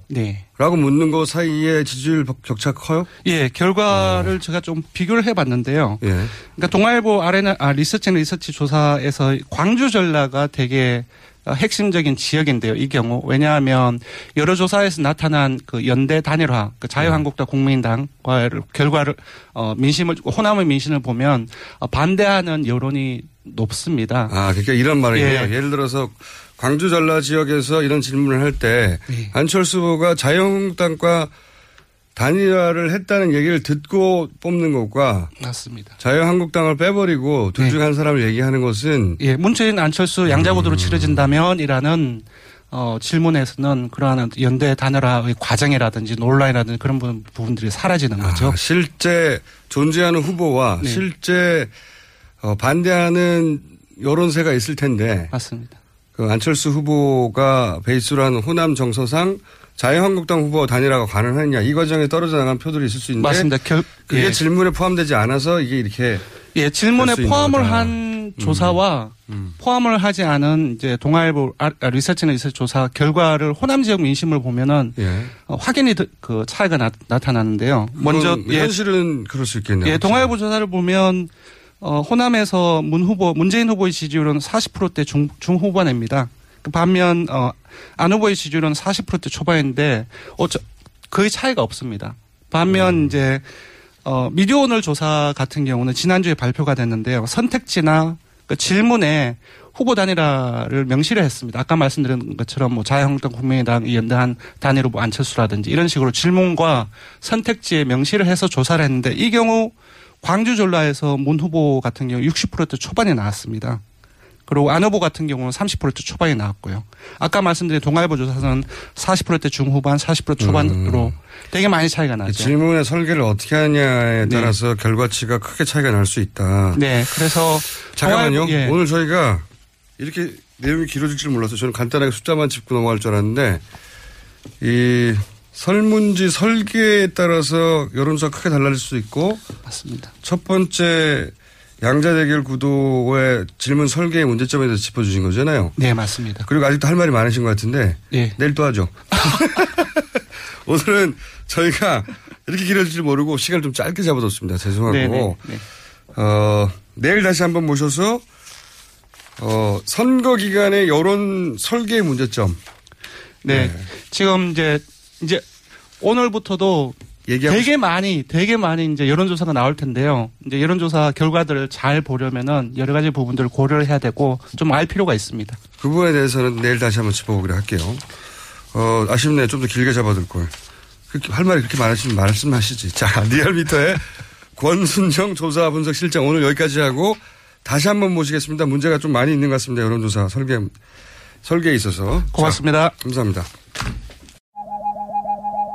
라고 네. 묻는 거 사이에 지지율 격차 커요? 예, 결과를 제가 좀 비교를 해봤는데요. 예. 그러니까 동아일보 R&R 아, 리서치 앤 리서치 조사에서 광주 전라가 되게 어, 핵심적인 지역인데요. 이 경우 왜냐하면 여러 조사에서 나타난 그 연대 단일화, 그 자유한국당 국민당과의 결과를 어, 민심을 호남의 민심을 보면 어, 반대하는 여론이 높습니다. 아, 그러니까 이런 말이에요. 예. 예. 를 들어서 광주 전라 지역에서 이런 질문을 할때 예. 안철수 후보가 자유한국당과 단일화를 했다는 얘기를 듣고 뽑는 것과 맞습니다. 자유한국당을 빼버리고 둘 네. 중에 한 사람을 얘기하는 것은 예, 문재인 안철수 양자구도로 치러진다면이라는 어, 질문에서는 그러한 연대 단일화의 과정이라든지 논란이라든지 그런 부분- 부분들이 사라지는 거죠. 아, 실제 존재하는 후보와 네. 실제 어, 반대하는 여론세가 있을 텐데 맞습니다. 그 안철수 후보가 베이스로 하는 호남 정서상 자유한국당 후보와 단일화가 가능하느냐 이 과정에 떨어져 나간 표들이 있을 수 있는데 맞습니다. 결, 그게 예. 질문에 포함되지 않아서 이게 이렇게 예, 질문에 포함을 거다. 한 조사와 포함을 하지 않은 이제 동아일보 아, 아, 리서치나 리서치 조사 결과를 호남 지역 민심을 보면은 예. 어, 확연히 드- 그 차이가 나, 나타나는데요. 먼저 예, 현실은 그럴 수 있겠네요. 예, 동아일보 조사를 보면 어, 호남에서 문 후보 문재인 후보의 지지율은 40%대 중, 중 후반입니다. 그 반면 어, 안 후보의 지지율은 40%대 초반인데 어, 저, 거의 차이가 없습니다. 반면 이제 어, 미디어오늘 조사 같은 경우는 지난주에 발표가 됐는데요. 선택지나 그 질문에 후보 단일화를 명시를 했습니다. 아까 말씀드린 것처럼 뭐 자유한국당 국민의당 연대한 단일 후보 안철수라든지 이런 식으로 질문과 선택지에 명시를 해서 조사를 했는데 이 경우 광주 전라에서 문 후보 같은 경우 60%대 초반에 나왔습니다. 그리고 안 후보 같은 경우는 30%대 초반에 나왔고요. 아까 말씀드린 동아일보 조사는 40%대 중후반, 40% 초반으로 되게 많이 차이가 이 나죠. 질문의 설계를 어떻게 하냐에 네. 따라서 결과치가 크게 차이가 날 수 있다. 네, 그래서 잠깐만요. 예. 오늘 저희가 이렇게 내용이 길어질 줄 몰라서 저는 간단하게 숫자만 짚고 넘어갈 줄 알았는데 이 설문지 설계에 따라서 여론조사 크게 달라질 수도 있고 맞습니다. 첫 번째 양자 대결 구도의 질문 설계의 문제점에 대해서 짚어주신 거잖아요. 네, 맞습니다. 그리고 아직도 할 말이 많으신 것 같은데 예. 내일 또 하죠. 오늘은 저희가 이렇게 길어질 줄 모르고 시간을 좀 짧게 잡아뒀습니다. 죄송하고 네, 네, 네. 어, 내일 다시 한번 모셔서 어, 선거 기간의 여론 설계의 문제점 네. 지금 이제 이제 오늘부터도 되게 많이 되게 많이 이제 여론조사가 나올 텐데요. 이제 여론조사 결과들을 잘 보려면은 여러 가지 부분들을 고려를 해야 되고 좀 알 필요가 있습니다. 그 부분에 대해서는 내일 다시 한번 짚어보기로 할게요. 어, 아쉽네. 좀더 길게 잡아둘 걸. 그렇게 할 말이 그렇게 많으시면 말씀하시지. 자, 리얼미터의 권순정 조사 분석 실장 오늘 여기까지 하고 다시 한번 모시겠습니다. 문제가 좀 많이 있는 것 같습니다. 여론조사 설계, 설계에 있어서. 고맙습니다. 자, 감사합니다.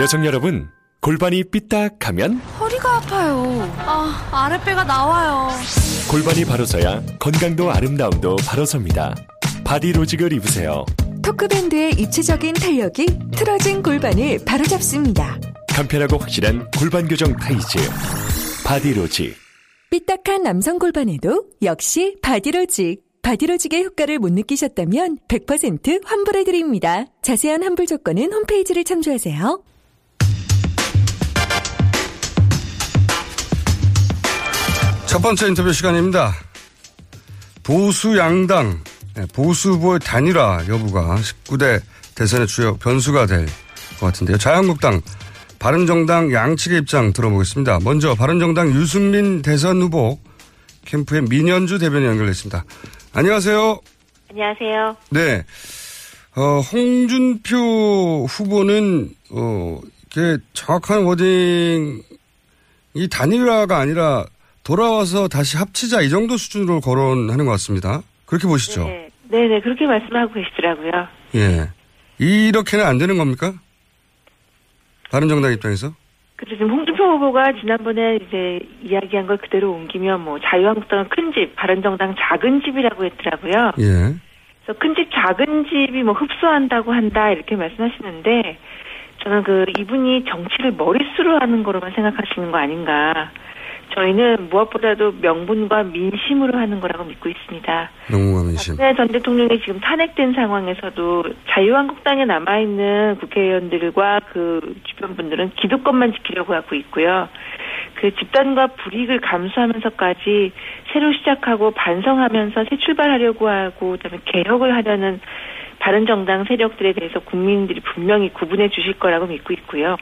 여성 여러분, 골반이 삐딱하면 허리가 아파요. 아, 아랫배가 나와요. 골반이 바로 서야 건강도 아름다움도 바로 섭니다. 바디로직을 입으세요. 토크밴드의 입체적인 탄력이 틀어진 골반을 바로잡습니다. 간편하고 확실한 골반 교정 타이즈. 바디로직. 삐딱한 남성 골반에도 역시 바디로직. 바디로직의 효과를 못 느끼셨다면 100% 환불해드립니다. 자세한 환불 조건은 홈페이지를 참조하세요. 첫 번째 인터뷰 시간입니다. 보수 양당, 네, 보수 후보의 단일화 여부가 19대 대선의 주요 변수가 될 것 같은데요. 자유한국당, 바른정당 양측의 입장 들어보겠습니다. 먼저 바른정당 유승민 대선 후보 캠프의 민현주 대변인 연결됐습니다. 안녕하세요. 안녕하세요. 네. 어, 홍준표 후보는, 어, 이게 정확한 워딩이 단일화가 아니라 돌아와서 다시 합치자 이 정도 수준으로 거론하는 것 같습니다. 그렇게 보시죠? 네, 네, 네, 그렇게 말씀하고 계시더라고요. 예. 이렇게는 안 되는 겁니까? 다른 정당 입장에서? 그래서 지금 홍준표 후보가 지난번에 이제 이야기한 걸 그대로 옮기면 뭐 자유한국당은 큰 집, 바른정당 작은 집이라고 했더라고요. 예. 그래서 큰 집, 작은 집이 뭐 흡수한다고 한다 이렇게 말씀하시는데 저는 그 이분이 정치를 머릿수로 하는 거로만 생각하시는 거 아닌가. 저희는 무엇보다도 명분과 민심으로 하는 거라고 믿고 있습니다. 명분과 민심. 박근혜 전 대통령이 지금 탄핵된 상황에서도 자유한국당에 남아있는 국회의원들과 그 주변 분들은 기득권만 지키려고 하고 있고요. 그 집단과 불이익을 감수하면서까지 새로 시작하고 반성하면서 새 출발하려고 하고 그다음에 개혁을 하려는 바른 정당 세력들에 대해서 국민들이 분명히 구분해 주실 거라고 믿고 있고요.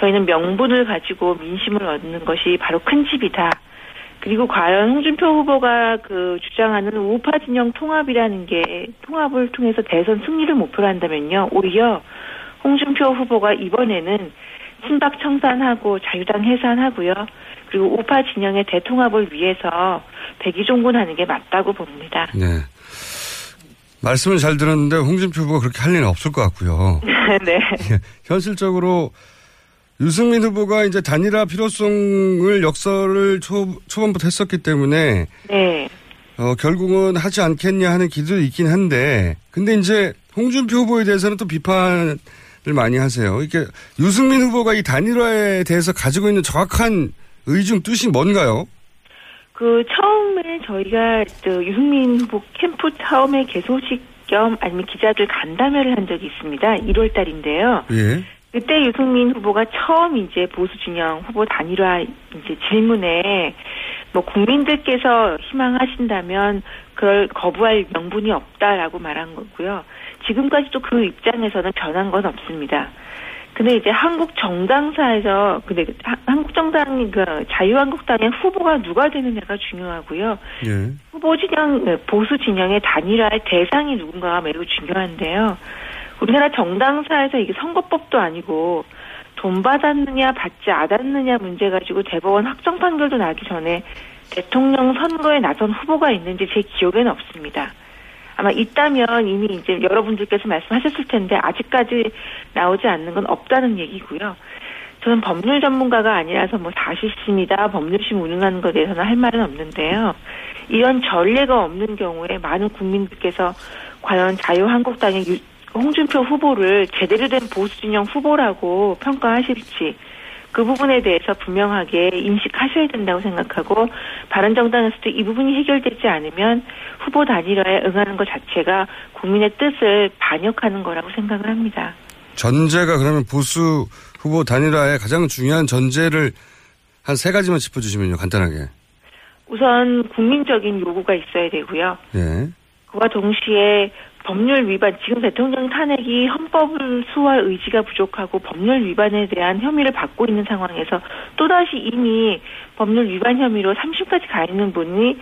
저희는 명분을 가지고 민심을 얻는 것이 바로 큰 집이다. 그리고 과연 홍준표 후보가 그 주장하는 우파 진영 통합이라는 게 통합을 통해서 대선 승리를 목표로 한다면요. 오히려 홍준표 후보가 이번에는 친박 청산하고 자유당 해산하고요. 그리고 우파 진영의 대통합을 위해서 백의종군하는 게 맞다고 봅니다. 네. 말씀을 잘 들었는데 홍준표 후보가 그렇게 할 일은 없을 것 같고요. 네. 예, 현실적으로 유승민 후보가 이제 단일화 필요성을 역설을 초, 초반부터 했었기 때문에 네. 어, 결국은 하지 않겠냐 하는 기도 있긴 한데 근데 이제 홍준표 후보에 대해서는 또 비판을 많이 하세요. 이게 유승민 후보가 이 단일화에 대해서 가지고 있는 정확한 의중 뜻이 뭔가요? 그 처음에 저희가 저 유승민 후보 캠프 처음에 개소식 겸 아니면 기자들 간담회를 한 적이 있습니다. 1월 달인데요. 예. 그때 유승민 후보가 처음 이제 보수 진영 후보 단일화 이제 질문에 뭐 국민들께서 희망하신다면 그걸 거부할 명분이 없다라고 말한 거고요. 지금까지도 그 입장에서는 변한 건 없습니다. 근데 이제 한국 정당사에서 근데 하- 한국 정당 그 자유한국당의 후보가 누가 되느냐가 중요하고요. 예. 후보 진영 네, 보수 진영의 단일화의 대상이 누군가가 매우 중요한데요. 우리나라 정당사에서 이게 선거법도 아니고 돈 받았느냐 받지 않았느냐 문제 가지고 대법원 확정 판결도 나기 전에 대통령 선거에 나선 후보가 있는지 제 기억에는 없습니다. 아마 있다면 이미 이제 여러분들께서 말씀하셨을 텐데 아직까지 나오지 않는 건 없다는 얘기고요. 저는 법률 전문가가 아니라서 뭐 사실심이다 법률심 운운하는 것에 대해서는 할 말은 없는데요. 이런 전례가 없는 경우에 많은 국민들께서 과연 자유한국당의 유- 홍준표 후보를 제대로 된 보수 진영 후보라고 평가하실지 그 부분에 대해서 분명하게 인식하셔야 된다고 생각하고 바른정당에서도 이 부분이 해결되지 않으면 후보 단일화에 응하는 것 자체가 국민의 뜻을 반역하는 거라고 생각을 합니다. 전제가 그러면 보수 후보 단일화의 가장 중요한 전제를 한 세 가지만 짚어주시면요, 간단하게. 우선 국민적인 요구가 있어야 되고요. 예. 그와 동시에 법률 위반, 지금 대통령 탄핵이 헌법을 수호할 의지가 부족하고 법률 위반에 대한 혐의를 받고 있는 상황에서 또다시 이미 법률 위반 혐의로 3심까지 가 있는 분이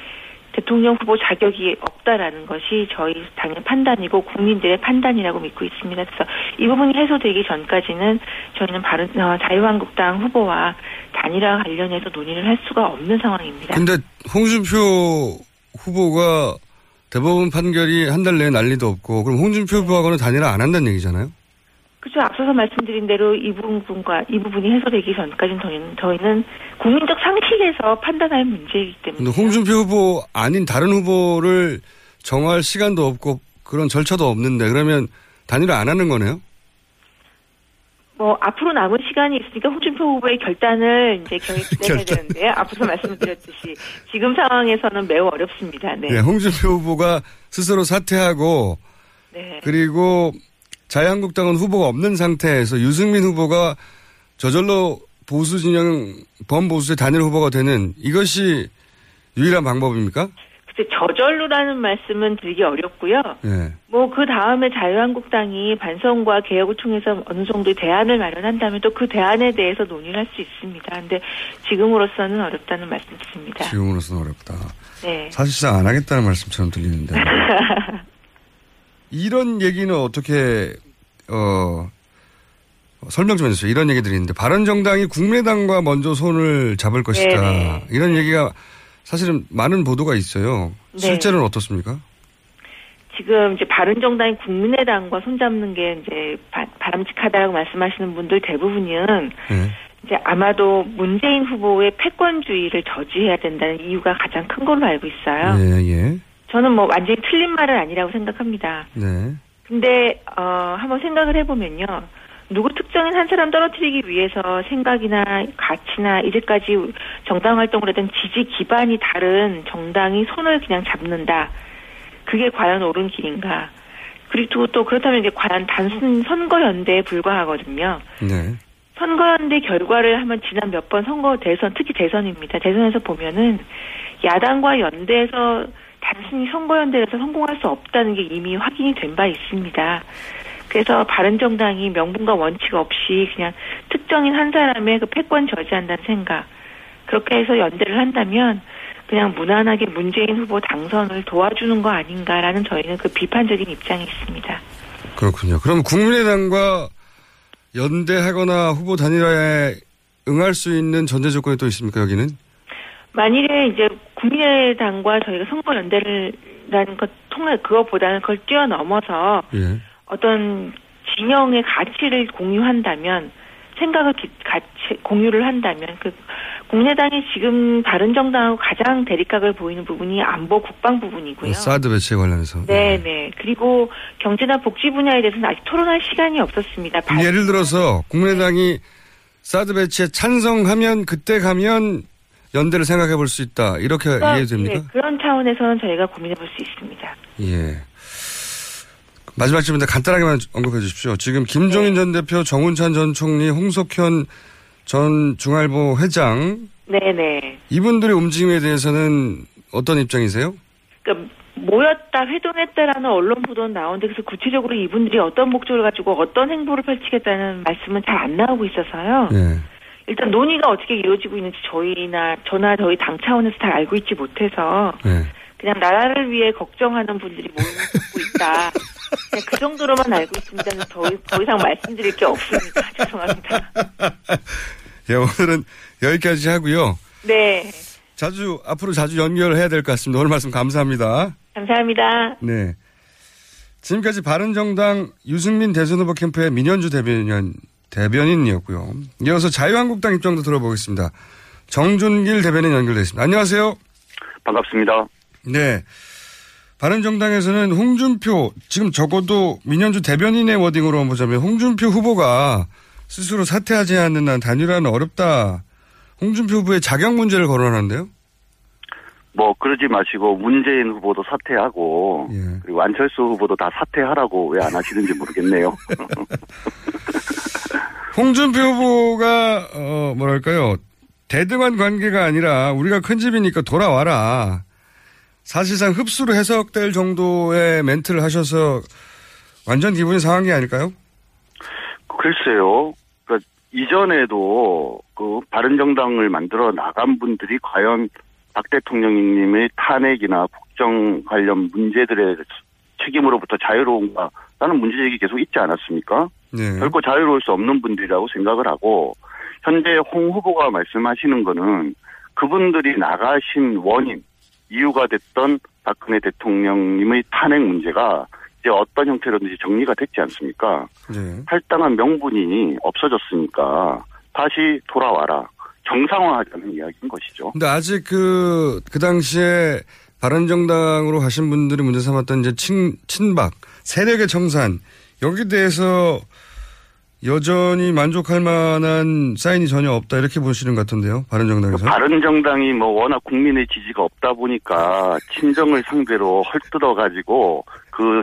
대통령 후보 자격이 없다라는 것이 저희 당의 판단이고 국민들의 판단이라고 믿고 있습니다. 그래서 이 부분이 해소되기 전까지는 저희는 바른 어, 자유한국당 후보와 단일화 관련해서 논의를 할 수가 없는 상황입니다. 근데 홍준표 후보가 대법원 판결이 한 달 내에 난리도 없고 그럼 홍준표 후보하고는 단일화 안 한다는 얘기잖아요? 그죠. 앞서서 말씀드린 대로 이 부분과 이 부분이 해소되기 전까지는 저희는, 저희는 국민적 상식에서 판단할 문제이기 때문에. 홍준표 후보 아닌 다른 후보를 정할 시간도 없고 그런 절차도 없는데 그러면 단일화 안 하는 거네요? 뭐 앞으로 남은 시간이 있으니까 홍준표 후보의 결단을 이제 결단. 되는데요. 앞서 말씀드렸듯이 지금 상황에서는 매우 어렵습니다. 네. 네, 홍준표 후보가 스스로 사퇴하고 네. 그리고 자유한국당은 후보가 없는 상태에서 유승민 후보가 저절로 보수 진영 범보수의 단일 후보가 되는 이것이 유일한 방법입니까? 글쎄 저절로라는 말씀은 드리기 어렵고요. 네. 뭐그 다음에 자유한국당이 반성과 개혁을 통해서 어느 정도의 대안을 마련한다면 또 그 대안에 대해서 논의를 할 수 있습니다. 근데 지금으로서는 어렵다는 말씀드립니다. 지금으로서는 어렵다. 네. 사실상 안 하겠다는 말씀처럼 들리는데 이런 얘기는 어떻게 어 설명 좀 해주세요. 이런 얘기들이 있는데 바른정당이 국민의당과 먼저 손을 잡을 것이다. 네네. 이런 얘기가 사실은 많은 보도가 있어요. 네. 실제로는 어떻습니까? 지금 이제 바른정당이 국민의당과 손잡는 게 이제 바, 바람직하다고 말씀하시는 분들 대부분은 네. 이제 아마도 문재인 후보의 패권주의를 저지해야 된다는 이유가 가장 큰 걸로 알고 있어요. 예, 예. 저는 뭐 완전히 틀린 말은 아니라고 생각합니다. 네. 근데 어 한번 생각을 해보면요. 누구 특정인 한 사람 떨어뜨리기 위해서 생각이나 가치나 이제까지 정당 활동을 하던 지지 기반이 다른 정당이 손을 그냥 잡는다. 그게 과연 옳은 길인가? 그리고 또 그렇다면 이게 과연 단순 선거연대에 불과하거든요. 네. 선거연대 결과를 한번 지난 몇 번 선거 대선 특히 대선입니다. 대선에서 보면은 야당과 연대에서 단순히 선거연대에서 성공할 수 없다는 게 이미 확인이 된 바 있습니다. 그래서 바른정당이 명분과 원칙 없이 그냥 특정인 한 사람의 그 패권 저지한다는 생각 그렇게 해서 연대를 한다면 그냥 무난하게 문재인 후보 당선을 도와주는 거 아닌가라는 저희는 그 비판적인 입장이 있습니다. 그렇군요. 그럼 국민의당과 연대하거나 후보 단일화에 응할 수 있는 전제 조건이 또 있습니까, 여기는? 만일에 이제 국민의당과 저희가 선거 연대를 라는 것 통해 그것보다는 그걸 뛰어넘어서 예. 어떤 진영의 가치를 공유한다면 생각을 기- 같이 공유를 한다면 그 국민의당이 지금 바른 정당하고 가장 대립각을 보이는 부분이 안보 국방 부분이고요. 사드 배치에 관련해서. 네, 네. 그리고 경제나 복지 분야에 대해서는 아직 토론할 시간이 없었습니다. 발- 예를 들어서 국민의당이 사드 배치에 찬성하면 그때 가면 연대를 생각해 볼 수 있다. 이렇게 이해됩니까? 네, 그런 차원에서는 저희가 고민해 볼 수 있습니다. 예. 마지막 질문인데 간단하게만 언급해 주십시오. 지금 김종인 전 대표, 정운찬 전 총리, 홍석현 전 중알보 회장 네네. 이분들의 움직임에 대해서는 어떤 입장이세요? 그러니까 모였다, 회동했다라는 언론 보도는 나오는데 그래서 구체적으로 이분들이 어떤 목적을 가지고 어떤 행보를 펼치겠다는 말씀은 잘 안 나오고 있어서요. 예. 일단 논의가 어떻게 이루어지고 있는지 저희나 저나 저희 당 차원에서 잘 알고 있지 못해서 예. 그냥 나라를 위해 걱정하는 분들이 모이고 있다. 그냥 그 정도로만 알고 있습니다. 더, 더 이상 말씀드릴 게 없습니다. 죄송합니다. 예, 오늘은 여기까지 하고요. 네. 자주, 앞으로 자주 연결해야 될 것 같습니다. 오늘 말씀 감사합니다. 감사합니다. 네. 지금까지 바른정당 유승민 대선 후보 캠프의 민현주 대변인, 대변인이었고요. 이어서 자유한국당 입장도 들어보겠습니다. 정준길 대변인 연결되어 있습니다. 안녕하세요. 반갑습니다. 네. 바른정당에서는 홍준표, 지금 적어도 민현주 대변인의 워딩으로 보자면 홍준표 후보가 스스로 사퇴하지 않는 한 단일화는 어렵다. 홍준표 후보의 자격 문제를 거론하는데요. 뭐 그러지 마시고 문재인 후보도 사퇴하고 예. 그리고 안철수 후보도 다 사퇴하라고 왜 안 하시는지 모르겠네요. 홍준표 후보가 어 뭐랄까요 대등한 관계가 아니라 우리가 큰 집이니까 돌아와라. 사실상 흡수로 해석될 정도의 멘트를 하셔서 완전 기분이 상한 게 아닐까요? 글쎄요. 그러니까 이전에도 그 바른정당을 만들어 나간 분들이 과연 박 대통령님의 탄핵이나 국정 관련 문제들의 책임으로부터 자유로운가라는 문제제기 계속 있지 않았습니까? 네. 결코 자유로울 수 없는 분들이라고 생각을 하고 현재 홍 후보가 말씀하시는 거는 그분들이 나가신 원인 이유가 됐던 박근혜 대통령님의 탄핵 문제가 이제 어떤 형태로든지 정리가 됐지 않습니까? 네. 할당한 명분이 없어졌으니까 다시 돌아와라. 정상화하자는 이야기인 것이죠. 근데 아직 그, 그 당시에 바른정당으로 가신 분들이 문제 삼았던 이제 친, 친박, 세력의 청산, 여기에 대해서 여전히 만족할 만한 사인이 전혀 없다 이렇게 보시는 것 같은데요. 바른정당에서. 바른정당이 뭐 워낙 국민의 지지가 없다 보니까 친정을 상대로 헐뜯어 가지고 그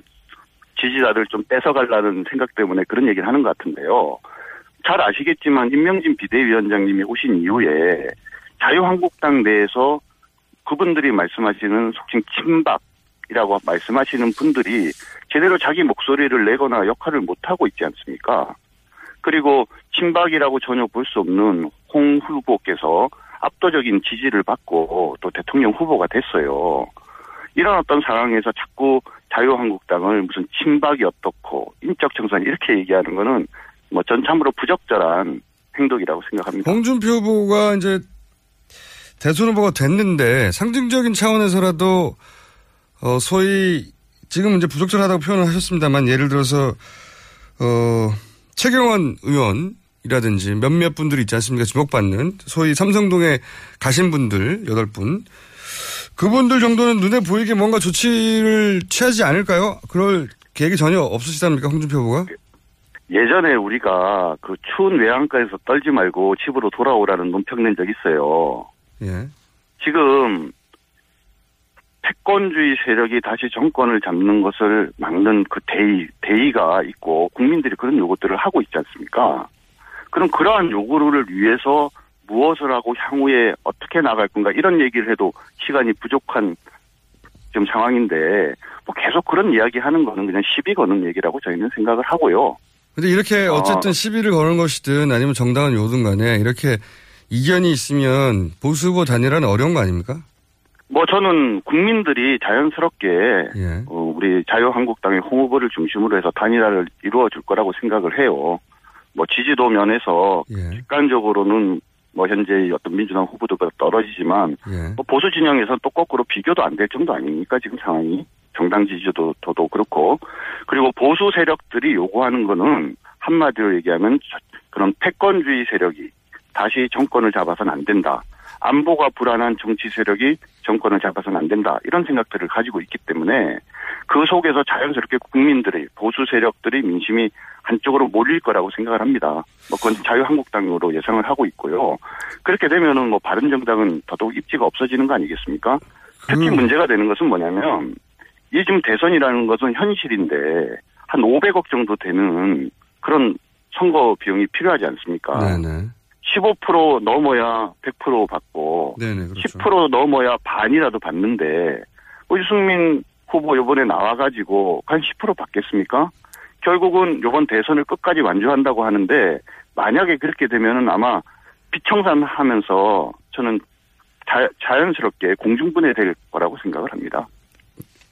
지지자들 좀 뺏어가려는 생각 때문에 그런 얘기를 하는 것 같은데요. 잘 아시겠지만 임명진 비대위원장님이 오신 이후에 자유한국당 내에서 그분들이 말씀하시는 속칭 친박이라고 말씀하시는 분들이 제대로 자기 목소리를 내거나 역할을 못하고 있지 않습니까? 그리고 친박이라고 전혀 볼 수 없는 홍 후보께서 압도적인 지지를 받고 또 대통령 후보가 됐어요. 이런 어떤 상황에서 자꾸 자유한국당을 무슨 친박이 어떻고 인적 청산 이렇게 얘기하는 거는 뭐 전참으로 부적절한 행동이라고 생각합니다. 홍준표 후보가 이제 대선 후보가 됐는데 상징적인 차원에서라도 어 소위 지금 이제 부적절하다고 표현을 하셨습니다만 예를 들어서 어 최경원 의원이라든지 몇몇 분들이 있지 않습니까? 지목받는 소위 삼성동에 가신 분들 여덟 분 그분들 정도는 눈에 보이게 뭔가 조치를 취하지 않을까요? 그럴 계획이 전혀 없으시답니까, 홍준표 후보가? 예전에 우리가 그 추운 외양가에서 떨지 말고 집으로 돌아오라는 논평 낸 적 있어요. 예. 지금 패권주의 세력이 다시 정권을 잡는 것을 막는 그 대의, 대의가 있고 국민들이 그런 요구들을 하고 있지 않습니까? 그럼 그러한 요구를 위해서 무엇을 하고 향후에 어떻게 나갈 건가 이런 얘기를 해도 시간이 부족한 지금 상황인데 뭐 계속 그런 이야기 하는 거는 그냥 시비 거는 얘기라고 저희는 생각을 하고요. 근데 이렇게 어쨌든 시비를 거는 것이든 아니면 정당한 요든 간에 이렇게 이견이 있으면 보수 후보 단일화는 어려운 거 아닙니까? 뭐 저는 국민들이 자연스럽게 예. 어, 우리 자유한국당의 홍 후보를 중심으로 해서 단일화를 이루어 줄 거라고 생각을 해요. 뭐 지지도 면에서 예. 객관적으로는 뭐 현재 어떤 민주당 후보도가 떨어지지만 예. 뭐 보수 진영에서 또 거꾸로 비교도 안 될 정도 아닙니까 지금 상황이 정당 지지도도 도 그렇고 그리고 보수 세력들이 요구하는 거는 한마디로 얘기하면 저- 그런 패권주의 세력이 다시 정권을 잡아서는 안 된다. 안보가 불안한 정치 세력이 정권을 잡아서는 안 된다. 이런 생각들을 가지고 있기 때문에 그 속에서 자연스럽게 국민들의 보수 세력들의 민심이 한쪽으로 몰릴 거라고 생각을 합니다. 뭐 그건 자유한국당으로 예상을 하고 있고요. 그렇게 되면은 뭐 바른정당은 더더욱 입지가 없어지는 거 아니겠습니까? 특히 문제가 되는 것은 뭐냐면 이 지금 대선이라는 것은 현실인데 한 500억 정도 되는 그런 선거 비용이 필요하지 않습니까? 네네. 15% 넘어야 100% 받고 네네, 그렇죠. 10% 넘어야 반이라도 받는데 뭐 유승민 후보 요번에 나와가지고 한 10% 받겠습니까? 결국은 요번 대선을 끝까지 완주한다고 하는데 만약에 그렇게 되면은 아마 비청산하면서 저는 자, 자연스럽게 공중분해 될 거라고 생각을 합니다.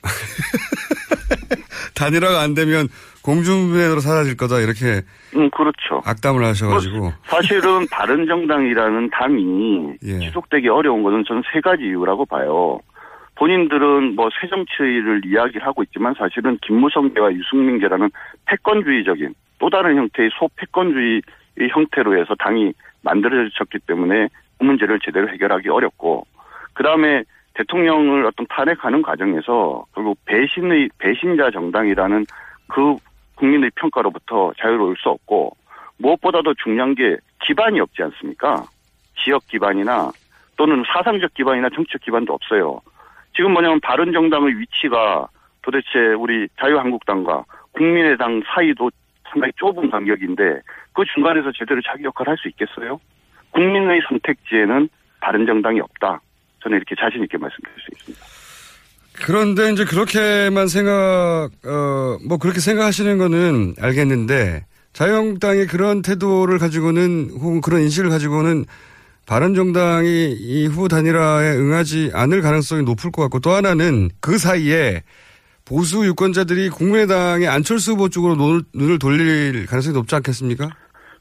단일화가 안 되면 공중분해로 사라질 거다 이렇게 음 그렇죠. 악담을 하셔가지고 사실은 바른정당이라는 당이 예. 지속되기 어려운 것은 저는 세 가지 이유라고 봐요. 본인들은 뭐 새 정치를 이야기를 하고 있지만 사실은 김무성계와 유승민계라는 패권주의적인 또 다른 형태의 소패권주의 형태로 해서 당이 만들어졌기 때문에 그 문제를 제대로 해결하기 어렵고 그 다음에 대통령을 어떤 탄핵하는 과정에서 결국 배신의 배신자 정당이라는 그 국민의 평가로부터 자유로울 수 없고 무엇보다도 중요한 게 기반이 없지 않습니까? 지역 기반이나 또는 사상적 기반이나 정치적 기반도 없어요. 지금 뭐냐면 바른 정당의 위치가 도대체 우리 자유한국당과 국민의당 사이도 상당히 좁은 간격인데 그 중간에서 제대로 자기 역할을 할 수 있겠어요? 국민의 선택지에는 바른 정당이 없다. 저는 이렇게 자신 있게 말씀드릴 수 있습니다. 그런데 이제 그렇게만 생각, 어, 뭐 그렇게 생각하시는 거는 알겠는데 자유한국당이 그런 태도를 가지고는 혹은 그런 인식을 가지고는 바른정당이 이 후보 단일화에 응하지 않을 가능성이 높을 것 같고 또 하나는 그 사이에 보수 유권자들이 국민의당의 안철수 후보 쪽으로 눈을 돌릴 가능성이 높지 않겠습니까?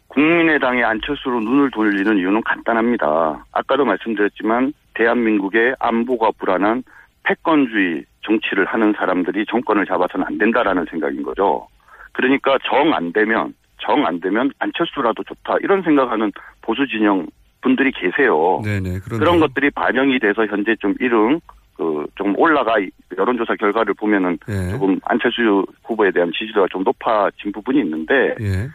국민의당의 안철수로 눈을 돌리는 이유는 간단합니다. 아까도 말씀드렸지만 대한민국의 안보가 불안한 패권주의 정치를 하는 사람들이 정권을 잡아서는 안 된다라는 생각인 거죠. 그러니까 정 안 되면 정 안 되면 안철수라도 좋다 이런 생각하는 보수 진영 분들이 계세요. 네네. 그런 것들이 반영이 돼서 현재 좀 이릉 그좀 올라가 여론조사 결과를 보면은 예. 조금 안철수 후보에 대한 지지도가 좀 높아진 부분이 있는데 예.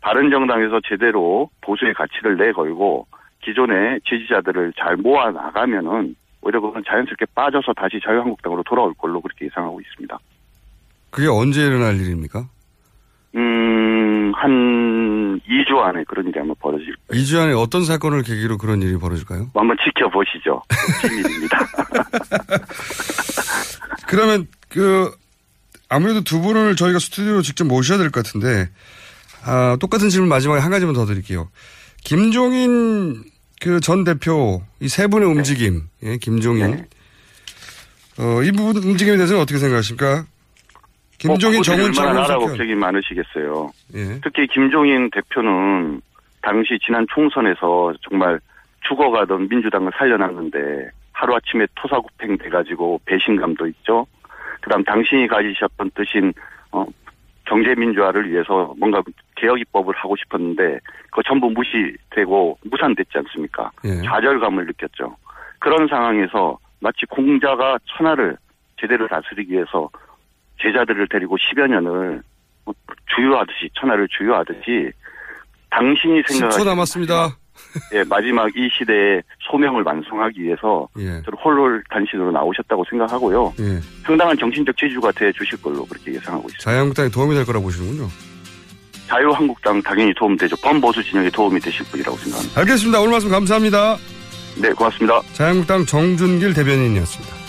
바른 정당에서 제대로 보수의 가치를 내걸고 기존의 지지자들을 잘 모아 나가면은 오히려 그건 자연스럽게 빠져서 다시 자유한국당으로 돌아올 걸로 그렇게 예상하고 있습니다. 그게 언제 일어날 일입니까? 음, 한 2주 안에 그런 일이 아마 벌어질 2주 안에 어떤 사건을 계기로 그런 일이 벌어질까요? 뭐 한번 지켜보시죠. 비밀입니다. 그러면 그 아무래도 두 분을 저희가 스튜디오로 직접 모셔야 될 것 같은데 아, 똑같은 질문 마지막에 한 가지만 더 드릴게요. 김종인 그 전 대표 이 세 분의 움직임, 예, 김종인 어, 이 부분 움직임에 대해서는 어떻게 생각하십니까? 김종인 뭐 정은 얼마나 나라 걱정이 많으시겠어요. 예. 특히 김종인 대표는 당시 지난 총선에서 정말 죽어가던 민주당을 살려놨는데 하루아침에 토사구팽 돼가지고 배신감도 있죠. 그다음 당신이 가지셨던 뜻인 어, 경제민주화를 위해서 뭔가 개혁 입법을 하고 싶었는데 그거 전부 무시되고 무산됐지 않습니까? 예. 좌절감을 느꼈죠. 그런 상황에서 마치 공자가 천하를 제대로 다스리기 위해서 제자들을 데리고 10여 년을 주유하듯이 천하를 주유하듯이 당신이 10초 생각하는 남았습니다. 예, 마지막 이 시대의 소명을 완성하기 위해서 예. 저를 홀홀단신으로 나오셨다고 생각하고요. 예. 상당한 정신적 지주가 돼 주실 걸로 그렇게 예상하고 있습니다. 자유한국당에 도움이 될 거라고 보시는군요. 자유한국당 당연히 도움되죠. 범보수 진영에 도움이 되실 분이라고 생각합니다. 알겠습니다. 오늘 말씀 감사합니다. 네, 고맙습니다. 자유한국당 정준길 대변인이었습니다.